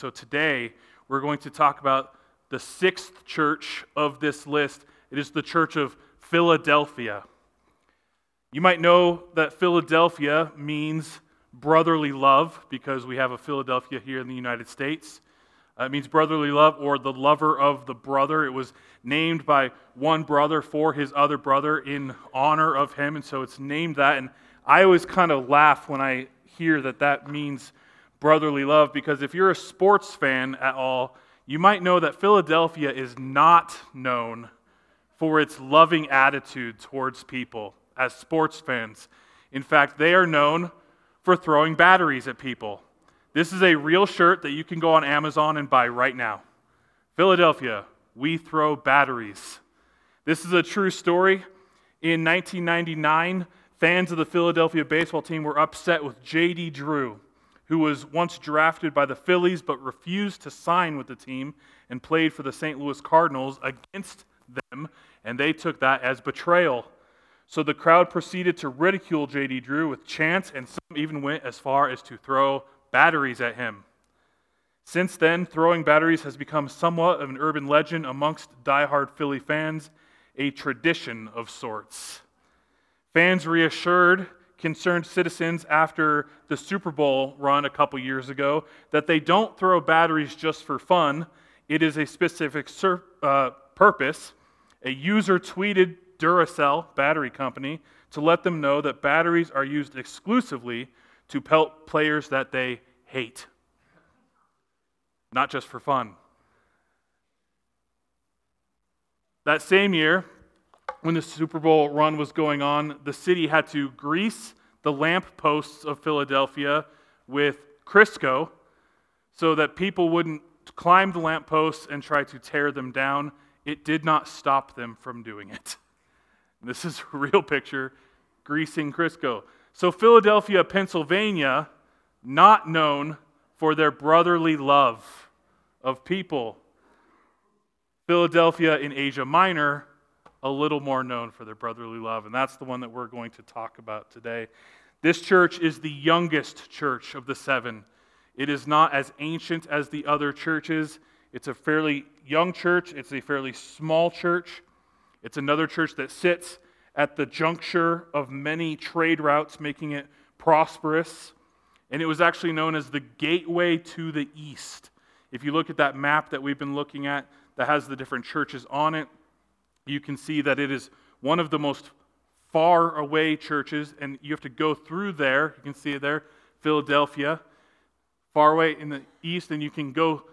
So today, we're going to talk about the sixth church of this list. It is the church of Philadelphia. You might know that Philadelphia means brotherly love because we have a Philadelphia here in the United States. Uh, it means brotherly love or the lover of the brother. It was named by one brother for his other brother in honor of him, and so it's named that. And I always kind of laugh when I hear that that means brotherly love because if you're a sports fan at all, you might know that Philadelphia is not known for its loving attitude towards people as sports fans. In fact, they are known for throwing batteries at people. This is a real shirt that you can go on Amazon and buy right now. Philadelphia, we throw batteries. This is a true story. In 1999, fans of the Philadelphia baseball team were upset with J.D. Drew who was once drafted by the Phillies but refused to sign with the team and played for the St. Louis Cardinals against them, and they took that as betrayal. So the crowd proceeded to ridicule J.D. Drew with chants, and some even went as far as to throw batteries at him. Since then, throwing batteries has become somewhat of an urban legend amongst die-hard Philly fans, a tradition of sorts. Fans reassured concerned citizens after the Super Bowl run a couple years ago that they don't throw batteries just for fun. It is a specific sur- uh, purpose. A user tweeted Duracell battery company to let them know that batteries are used exclusively to pelt players that they hate, not just for fun. That same year, when the Super Bowl run was going on, the city had to grease the lamp posts of Philadelphia with Crisco so that people wouldn't climb the lamp posts and try to tear them down. It did not stop them from doing it. This is a real picture greasing Crisco. So, Philadelphia, Pennsylvania, not known for their brotherly love of people. Philadelphia in Asia Minor, a little more known for their brotherly love, and that's the one that we're going to talk about today. This church is the youngest church of the seven. It is not as ancient as the other churches. It's a fairly young church, it's a fairly small church. It's another church that sits at the juncture of many trade routes, making it prosperous. And it was actually known as the gateway to the east. If you look at that map that we've been looking at that has the different churches on it, you can see that it is one of the most far away churches, and you have to go through there. You can see it there, Philadelphia, far away in the east, and you can go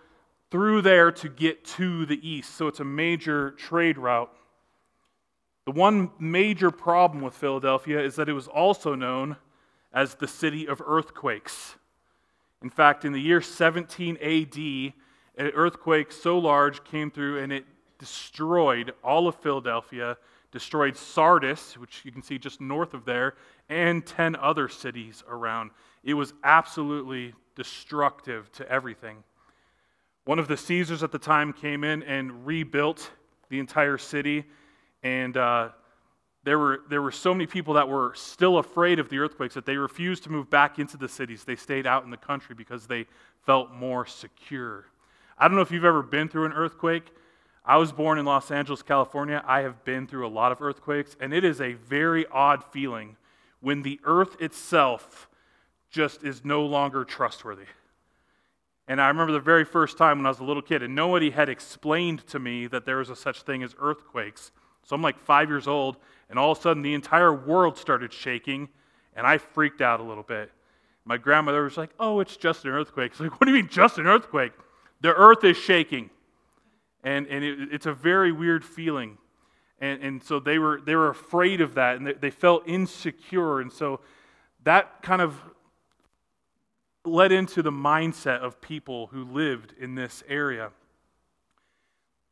through there to get to the east. So it's a major trade route. The one major problem with Philadelphia is that it was also known as the city of earthquakes. In fact, in the year 17 AD, an earthquake so large came through and it destroyed all of Philadelphia, destroyed Sardis, which you can see just north of there, and 10 other cities around. It was absolutely destructive to everything. One of the Caesars at the time came in and rebuilt the entire city, and uh, there, were, there were so many people that were still afraid of the earthquakes that they refused to move back into the cities. They stayed out in the country because they felt more secure. I don't know if you've ever been through an earthquake. I was born in Los Angeles, California. I have been through a lot of earthquakes, and it is a very odd feeling when the earth itself just is no longer trustworthy. And I remember the very first time when I was a little kid, and nobody had explained to me that there was a such thing as earthquakes. So I'm like five years old, and all of a sudden the entire world started shaking, and I freaked out a little bit. My grandmother was like, Oh, it's just an earthquake. It's like, What do you mean, just an earthquake? The earth is shaking. And, and it, it's a very weird feeling. And, and so they were, they were afraid of that and they, they felt insecure. And so that kind of led into the mindset of people who lived in this area.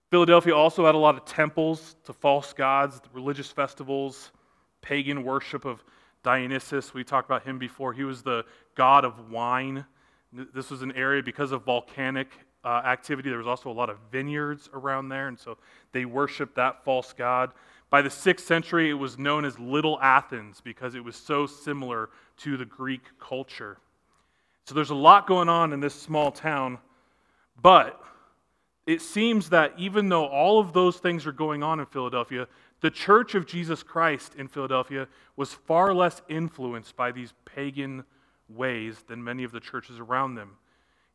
Philadelphia also had a lot of temples to false gods, religious festivals, pagan worship of Dionysus. We talked about him before. He was the god of wine. This was an area because of volcanic uh, activity. There was also a lot of vineyards around there, and so they worshiped that false god. By the sixth century, it was known as Little Athens because it was so similar to the Greek culture. So there's a lot going on in this small town, But it seems that even though all of those things are going on in Philadelphia, the church of Jesus Christ in Philadelphia was far less influenced by these pagan ways than many of the churches around them.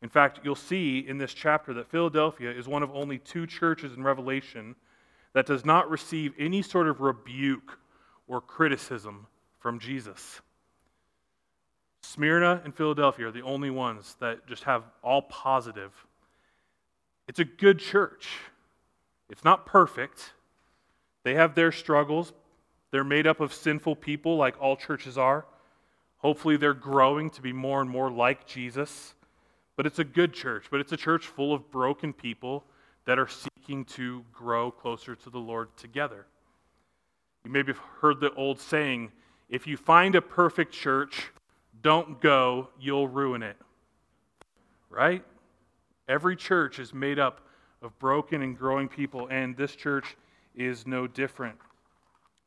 In fact, you'll see in this chapter that Philadelphia is one of only two churches in Revelation that does not receive any sort of rebuke or criticism from Jesus. Smyrna and Philadelphia are the only ones that just have all positive. It's a good church. It's not perfect. They have their struggles. They're made up of sinful people, like all churches are. Hopefully, they're growing to be more and more like Jesus. But it's a good church, but it's a church full of broken people that are seeking to grow closer to the Lord together. You maybe have heard the old saying if you find a perfect church, don't go, you'll ruin it. Right? Every church is made up of broken and growing people, and this church is no different.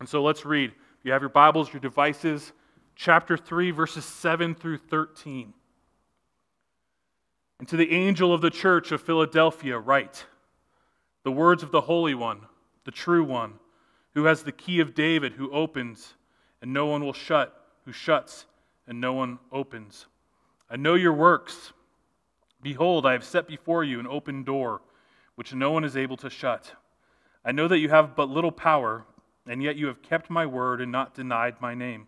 And so let's read. If you have your Bibles, your devices, chapter 3, verses 7 through 13. And to the angel of the church of Philadelphia, write the words of the Holy One, the true One, who has the key of David, who opens, and no one will shut, who shuts, and no one opens. I know your works. Behold, I have set before you an open door, which no one is able to shut. I know that you have but little power, and yet you have kept my word and not denied my name.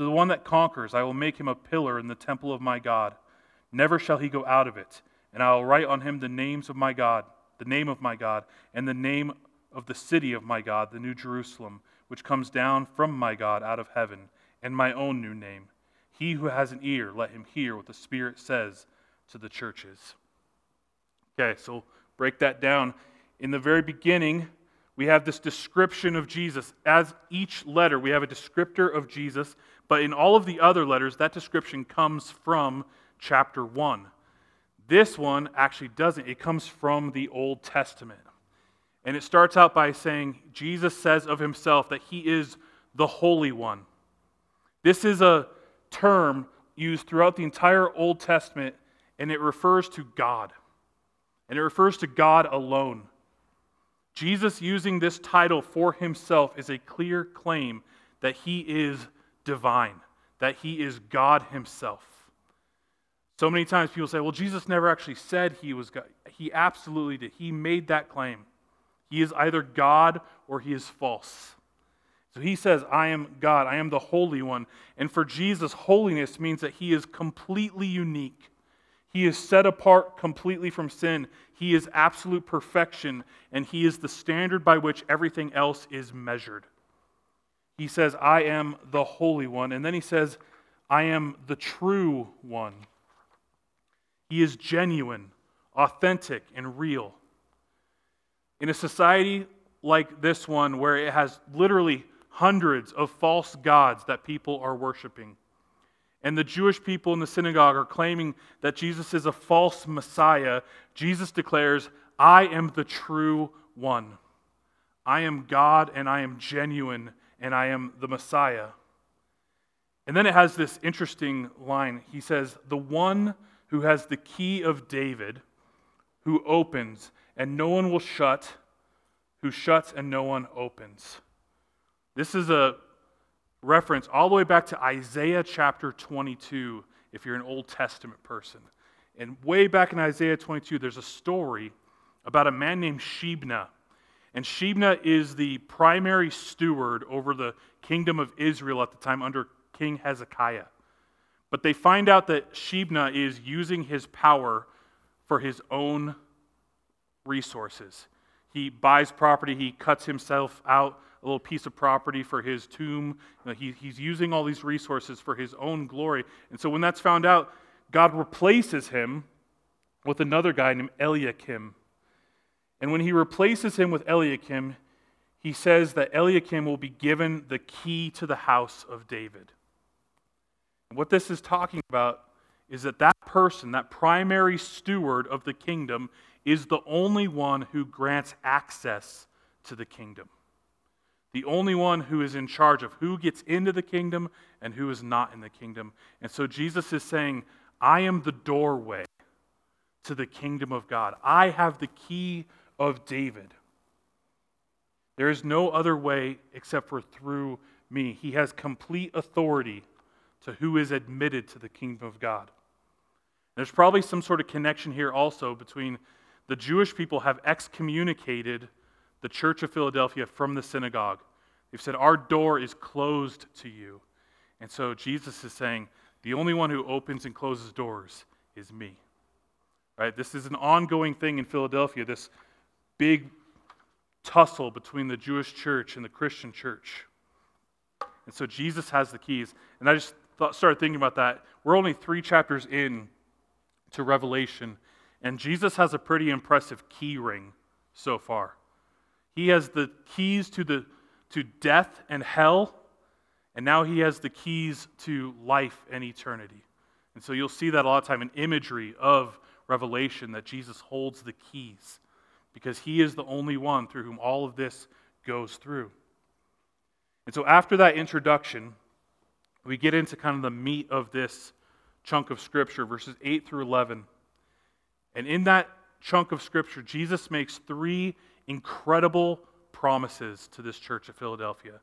To the one that conquers, I will make him a pillar in the temple of my God. Never shall he go out of it. And I will write on him the names of my God, the name of my God, and the name of the city of my God, the new Jerusalem, which comes down from my God out of heaven, and my own new name. He who has an ear, let him hear what the Spirit says to the churches. Okay, so break that down. In the very beginning, we have this description of Jesus. As each letter, we have a descriptor of Jesus, but in all of the other letters, that description comes from chapter 1. This one actually doesn't, it comes from the Old Testament. And it starts out by saying, Jesus says of himself that he is the Holy One. This is a term used throughout the entire Old Testament, and it refers to God. And it refers to God alone. Jesus using this title for himself is a clear claim that he is divine, that he is God himself. So many times people say, well, Jesus never actually said he was God. He absolutely did. He made that claim. He is either God or he is false. So he says, I am God, I am the Holy One. And for Jesus, holiness means that he is completely unique. He is set apart completely from sin. He is absolute perfection, and He is the standard by which everything else is measured. He says, I am the Holy One. And then He says, I am the true one. He is genuine, authentic, and real. In a society like this one, where it has literally hundreds of false gods that people are worshiping, and the Jewish people in the synagogue are claiming that Jesus is a false Messiah, Jesus declares, I am the true one. I am God and I am genuine and I am the Messiah. And then it has this interesting line. He says, The one who has the key of David, who opens and no one will shut, who shuts and no one opens. This is a reference all the way back to Isaiah chapter 22, if you're an Old Testament person. And way back in Isaiah 22, there's a story about a man named Shebna. And Shebna is the primary steward over the kingdom of Israel at the time under King Hezekiah. But they find out that Shebna is using his power for his own resources. He buys property, he cuts himself out a little piece of property for his tomb. You know, he, he's using all these resources for his own glory. And so when that's found out, God replaces him with another guy named Eliakim. And when he replaces him with Eliakim, he says that Eliakim will be given the key to the house of David. And what this is talking about is that that person, that primary steward of the kingdom, is the only one who grants access to the kingdom. The only one who is in charge of who gets into the kingdom and who is not in the kingdom. And so Jesus is saying, I am the doorway to the kingdom of God. I have the key of David. There is no other way except for through me. He has complete authority to who is admitted to the kingdom of God. There's probably some sort of connection here also between the Jewish people have excommunicated the church of Philadelphia from the synagogue. They've said, Our door is closed to you. And so Jesus is saying, The only one who opens and closes doors is me. Right? This is an ongoing thing in Philadelphia, this big tussle between the Jewish church and the Christian church. And so Jesus has the keys. And I just thought, started thinking about that. We're only three chapters in to Revelation, and Jesus has a pretty impressive key ring so far. He has the keys to, the, to death and hell, and now he has the keys to life and eternity. And so you'll see that a lot of time in imagery of Revelation that Jesus holds the keys because he is the only one through whom all of this goes through. And so after that introduction, we get into kind of the meat of this chunk of Scripture, verses 8 through 11. And in that chunk of Scripture, Jesus makes three incredible promises to this church of Philadelphia,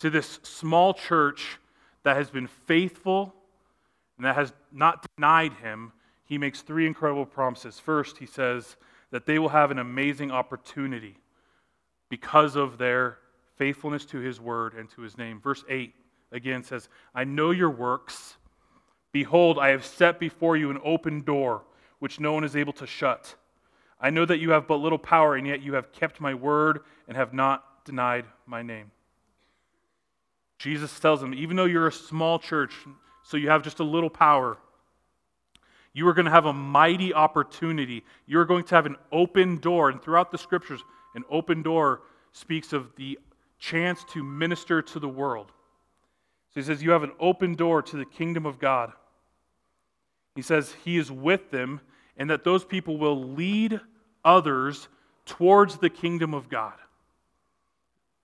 to this small church that has been faithful and that has not denied him he makes three incredible promises. First, he says that they will have an amazing opportunity because of their faithfulness to his word and to his name. Verse 8 again says, I know your works. Behold, I have set before you an open door which no one is able to shut. I know that you have but little power, and yet you have kept my word and have not denied my name. Jesus tells them, even though you're a small church, so you have just a little power, you are going to have a mighty opportunity. You're going to have an open door. And throughout the scriptures, an open door speaks of the chance to minister to the world. So he says, You have an open door to the kingdom of God. He says, He is with them, and that those people will lead others towards the kingdom of God.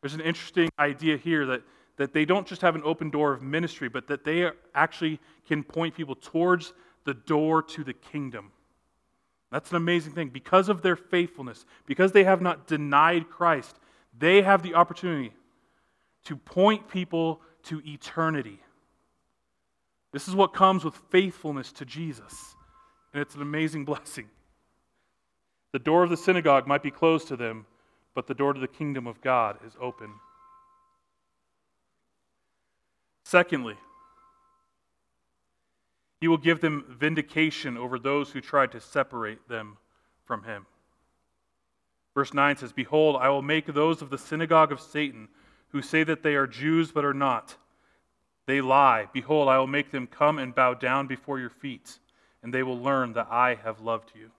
There's an interesting idea here that, that they don't just have an open door of ministry, but that they actually can point people towards the door to the kingdom. That's an amazing thing. Because of their faithfulness, because they have not denied Christ, they have the opportunity to point people to eternity. This is what comes with faithfulness to Jesus, and it's an amazing blessing. The door of the synagogue might be closed to them, but the door to the kingdom of God is open. Secondly, he will give them vindication over those who tried to separate them from him. Verse 9 says, Behold, I will make those of the synagogue of Satan who say that they are Jews but are not. They lie. Behold, I will make them come and bow down before your feet, and they will learn that I have loved you.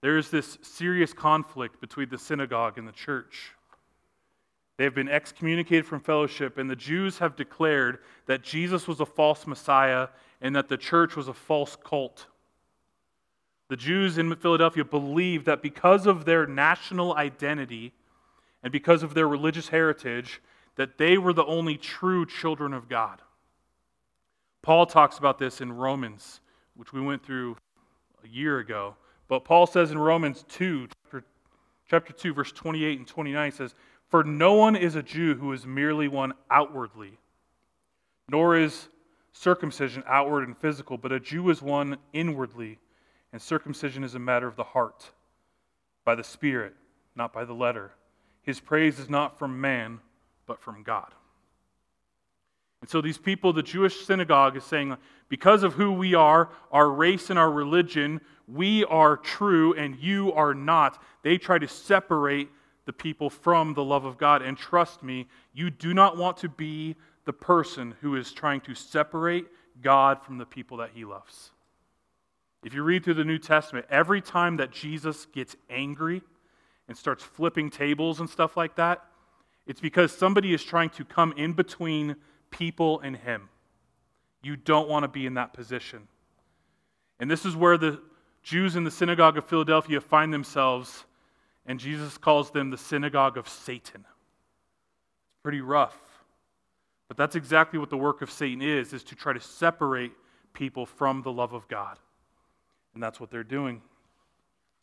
There is this serious conflict between the synagogue and the church. They have been excommunicated from fellowship, and the Jews have declared that Jesus was a false Messiah and that the church was a false cult. The Jews in Philadelphia believed that because of their national identity and because of their religious heritage, that they were the only true children of God. Paul talks about this in Romans, which we went through a year ago. But Paul says in Romans 2, chapter, chapter 2, verse 28 and 29, says, for no one is a Jew who is merely one outwardly, nor is circumcision outward and physical, but a Jew is one inwardly, and circumcision is a matter of the heart, by the Spirit, not by the letter. His praise is not from man, but from God. And so these people, the Jewish synagogue is saying, because of who we are, our race and our religion, we are true and you are not. They try to separate the people from the love of God. And trust me, you do not want to be the person who is trying to separate God from the people that he loves. If you read through the New Testament, every time that Jesus gets angry and starts flipping tables and stuff like that, it's because somebody is trying to come in between people and him. You don't want to be in that position. And this is where the Jews in the synagogue of Philadelphia find themselves, and Jesus calls them the synagogue of Satan. It's pretty rough. But that's exactly what the work of Satan is, is to try to separate people from the love of God. And that's what they're doing.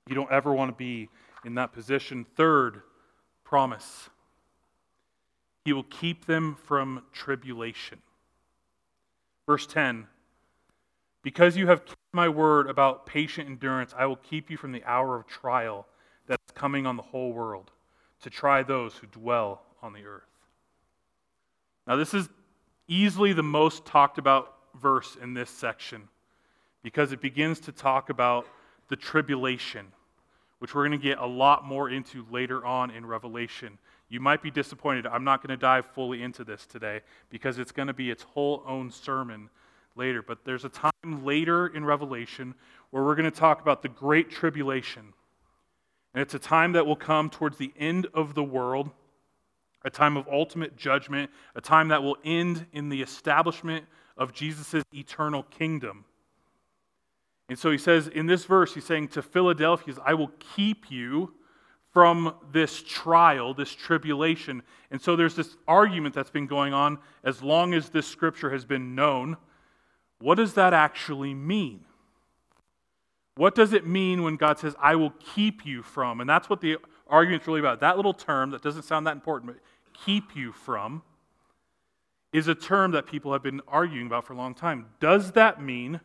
You don't ever want to be in that position. Third, promise. He will keep them from tribulation. Verse 10 Because you have kept my word about patient endurance, I will keep you from the hour of trial that's coming on the whole world to try those who dwell on the earth. Now, this is easily the most talked about verse in this section because it begins to talk about the tribulation, which we're going to get a lot more into later on in Revelation. You might be disappointed. I'm not going to dive fully into this today because it's going to be its whole own sermon later. But there's a time later in Revelation where we're going to talk about the Great Tribulation. And it's a time that will come towards the end of the world, a time of ultimate judgment, a time that will end in the establishment of Jesus' eternal kingdom. And so he says in this verse, he's saying to Philadelphia, I will keep you from this trial, this tribulation. And so there's this argument that's been going on as long as this scripture has been known. What does that actually mean? What does it mean when God says, I will keep you from? And that's what the argument's really about. That little term that doesn't sound that important, but keep you from, is a term that people have been arguing about for a long time. Does that mean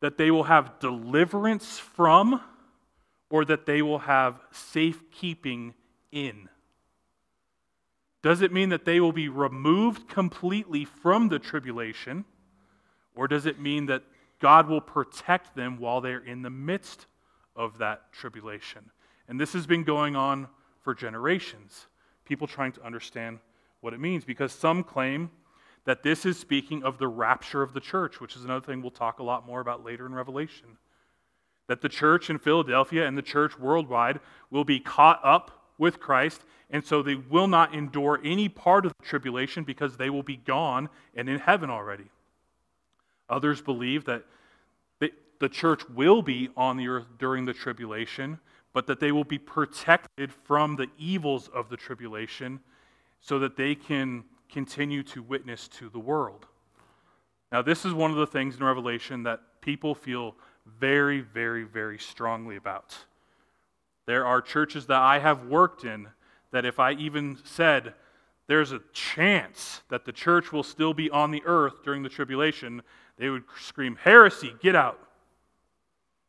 that they will have deliverance from? or that they will have safekeeping in. Does it mean that they will be removed completely from the tribulation, or does it mean that God will protect them while they're in the midst of that tribulation? And this has been going on for generations. People trying to understand what it means because some claim that this is speaking of the rapture of the church, which is another thing we'll talk a lot more about later in Revelation that the church in Philadelphia and the church worldwide will be caught up with Christ, and so they will not endure any part of the tribulation because they will be gone and in heaven already. Others believe that the church will be on the earth during the tribulation, but that they will be protected from the evils of the tribulation so that they can continue to witness to the world. Now, this is one of the things in Revelation that people feel very, very, very strongly about. There are churches that I have worked in that if I even said there's a chance that the church will still be on the earth during the tribulation, they would scream, Heresy, get out.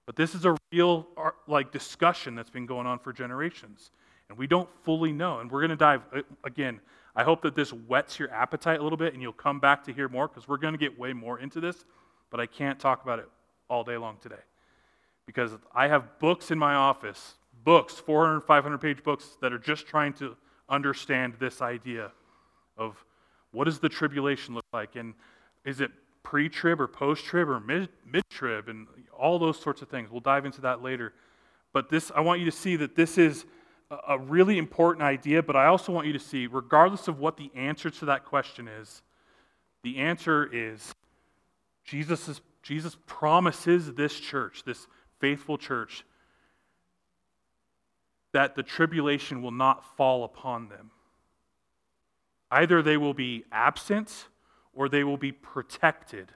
But this is a real like discussion that's been going on for generations. And we don't fully know. And we're going to dive uh, again. I hope that this whets your appetite a little bit and you'll come back to hear more because we're going to get way more into this, but I can't talk about it all day long today. Because I have books in my office, books, 400, 500 page books that are just trying to understand this idea of what does the tribulation look like? And is it pre trib or post trib or mid trib and all those sorts of things? We'll dive into that later. But this, I want you to see that this is a really important idea, but I also want you to see, regardless of what the answer to that question is, the answer is Jesus' Jesus promises this church, this faithful church, that the tribulation will not fall upon them. Either they will be absent or they will be protected.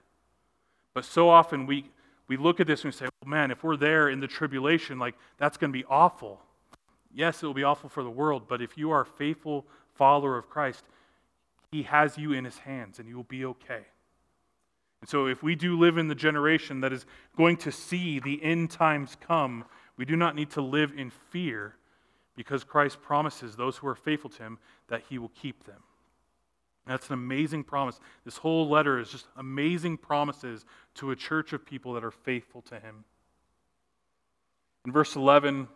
But so often we, we look at this and we say, well, man, if we're there in the tribulation, like that's going to be awful. Yes, it will be awful for the world, but if you are a faithful follower of Christ, He has you in His hands and you will be okay. And so, if we do live in the generation that is going to see the end times come, we do not need to live in fear because Christ promises those who are faithful to him that he will keep them. That's an amazing promise. This whole letter is just amazing promises to a church of people that are faithful to him. In verse 11,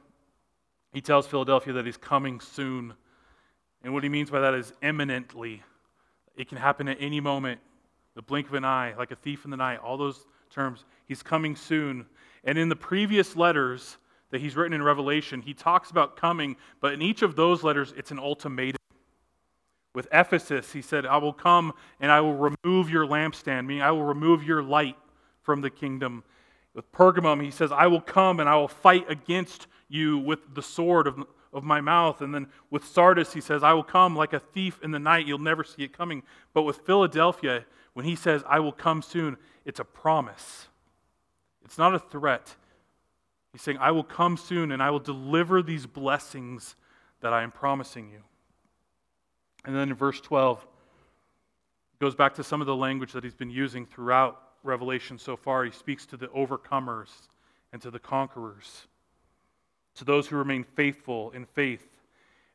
he tells Philadelphia that he's coming soon. And what he means by that is imminently. It can happen at any moment the blink of an eye, like a thief in the night, all those terms. He's coming soon. And in the previous letters that he's written in Revelation, he talks about coming, but in each of those letters, it's an ultimatum. With Ephesus, he said, I will come and I will remove your lampstand, meaning I will remove your light from the kingdom. With Pergamum, he says, I will come and I will fight against you with the sword of, of my mouth. And then with Sardis, he says, I will come like a thief in the night. You'll never see it coming. But with Philadelphia, when he says, I will come soon, it's a promise. It's not a threat. He's saying, I will come soon and I will deliver these blessings that I am promising you. And then in verse 12, goes back to some of the language that he's been using throughout Revelation so far. He speaks to the overcomers and to the conquerors, to those who remain faithful in faith.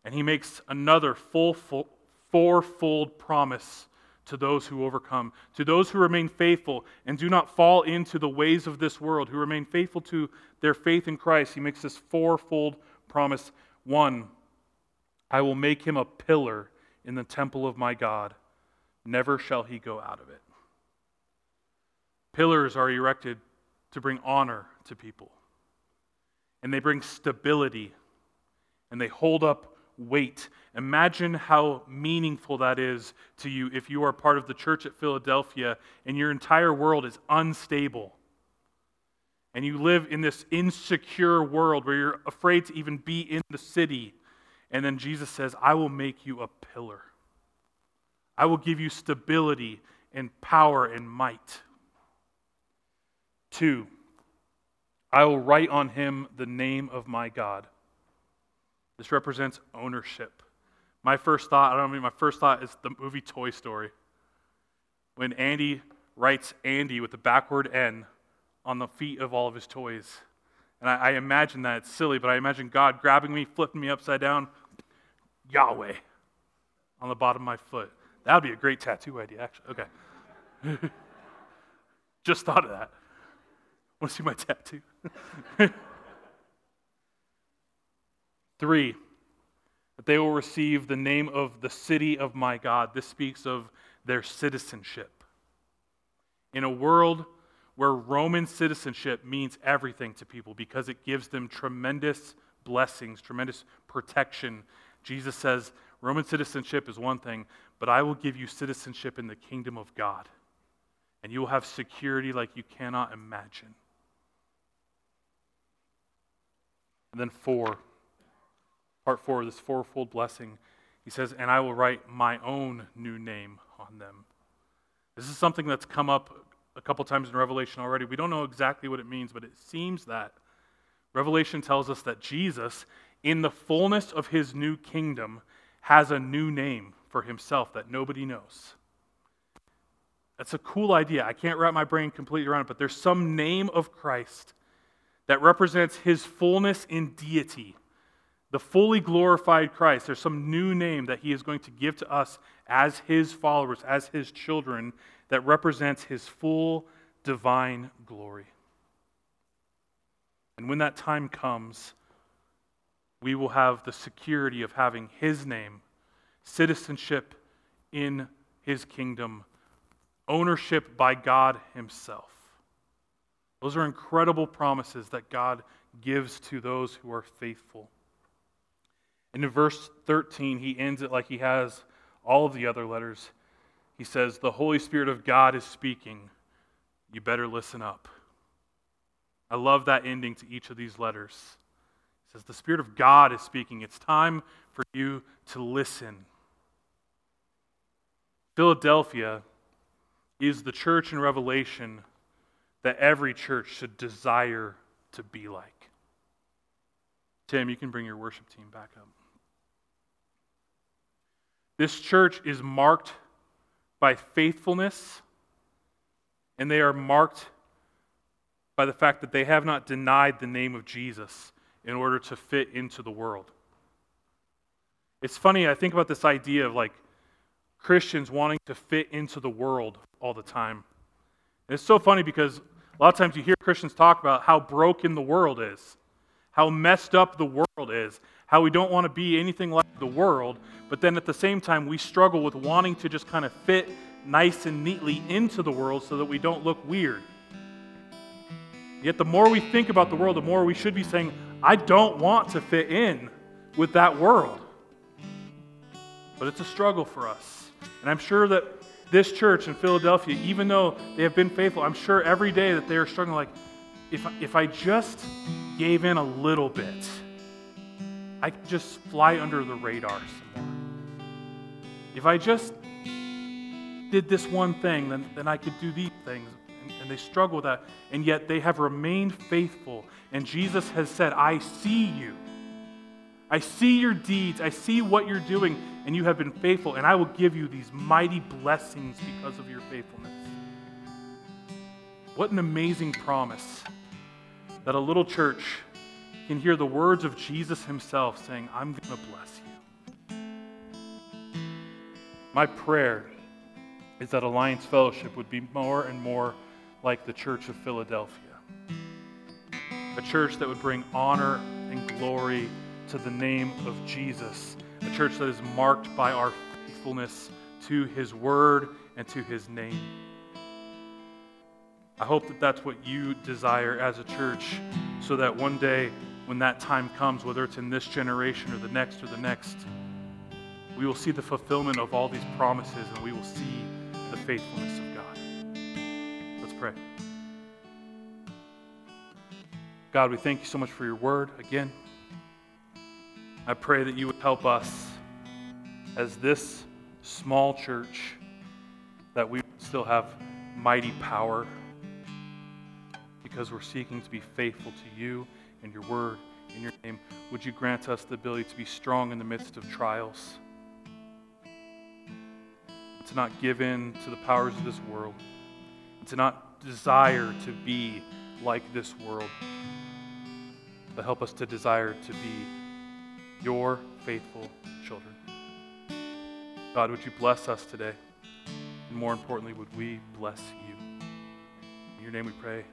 And he makes another full, full fourfold promise to those who overcome, to those who remain faithful and do not fall into the ways of this world, who remain faithful to their faith in Christ. He makes this fourfold promise. One, I will make him a pillar in the temple of my God. Never shall he go out of it. Pillars are erected to bring honor to people, and they bring stability, and they hold up weight. Imagine how meaningful that is to you if you are part of the church at Philadelphia and your entire world is unstable. And you live in this insecure world where you're afraid to even be in the city and then Jesus says, I will make you a pillar. I will give you stability and power and might. Two, I will write on him the name of my God. This represents ownership. My first thought, I don't mean my first thought is the movie Toy Story. When Andy writes Andy with the backward N on the feet of all of his toys. And I, I imagine that it's silly, but I imagine God grabbing me, flipping me upside down, Yahweh on the bottom of my foot. That would be a great tattoo idea, actually. Okay. Just thought of that. Want to see my tattoo? Three, that they will receive the name of the city of my God. This speaks of their citizenship. In a world where Roman citizenship means everything to people because it gives them tremendous blessings, tremendous protection, Jesus says, Roman citizenship is one thing, but I will give you citizenship in the kingdom of God. And you will have security like you cannot imagine. And then, four, part four of this fourfold blessing, he says, And I will write my own new name on them. This is something that's come up a couple times in Revelation already. We don't know exactly what it means, but it seems that Revelation tells us that Jesus in the fullness of his new kingdom, has a new name for himself that nobody knows. That's a cool idea. I can't wrap my brain completely around it, but there's some name of Christ that represents his fullness in deity, the fully glorified Christ. There's some new name that he is going to give to us as his followers, as his children, that represents his full divine glory. And when that time comes, we will have the security of having His name, citizenship in His kingdom, ownership by God Himself. Those are incredible promises that God gives to those who are faithful. And in verse 13, he ends it like he has all of the other letters. He says, The Holy Spirit of God is speaking. You better listen up. I love that ending to each of these letters says, The Spirit of God is speaking. It's time for you to listen. Philadelphia is the church in Revelation that every church should desire to be like. Tim, you can bring your worship team back up. This church is marked by faithfulness, and they are marked by the fact that they have not denied the name of Jesus in order to fit into the world. It's funny, I think about this idea of like Christians wanting to fit into the world all the time. And it's so funny because a lot of times you hear Christians talk about how broken the world is, how messed up the world is, how we don't want to be anything like the world, but then at the same time we struggle with wanting to just kind of fit nice and neatly into the world so that we don't look weird. Yet the more we think about the world, the more we should be saying, I don't want to fit in with that world. But it's a struggle for us. And I'm sure that this church in Philadelphia, even though they have been faithful, I'm sure every day that they are struggling like, if, if I just gave in a little bit, I could just fly under the radar some more. If I just did this one thing, then, then I could do these things. And, they struggle with that. And yet they have remained faithful. And Jesus has said, I see you. I see your deeds. I see what you're doing, and you have been faithful, and I will give you these mighty blessings because of your faithfulness. What an amazing promise that a little church can hear the words of Jesus himself saying, I'm going to bless you. My prayer is that Alliance Fellowship would be more and more like the Church of Philadelphia. A church that would bring honor and glory to the name of Jesus. A church that is marked by our faithfulness to his word and to his name. I hope that that's what you desire as a church so that one day when that time comes, whether it's in this generation or the next or the next, we will see the fulfillment of all these promises and we will see the faithfulness of pray. God, we thank you so much for your word again. I pray that you would help us as this small church that we still have mighty power because we're seeking to be faithful to you and your word in your name. Would you grant us the ability to be strong in the midst of trials, to not give in to the powers of this world, to not desire to be like this world, but help us to desire to be your faithful children. God, would you bless us today? And more importantly, would we bless you? In your name we pray.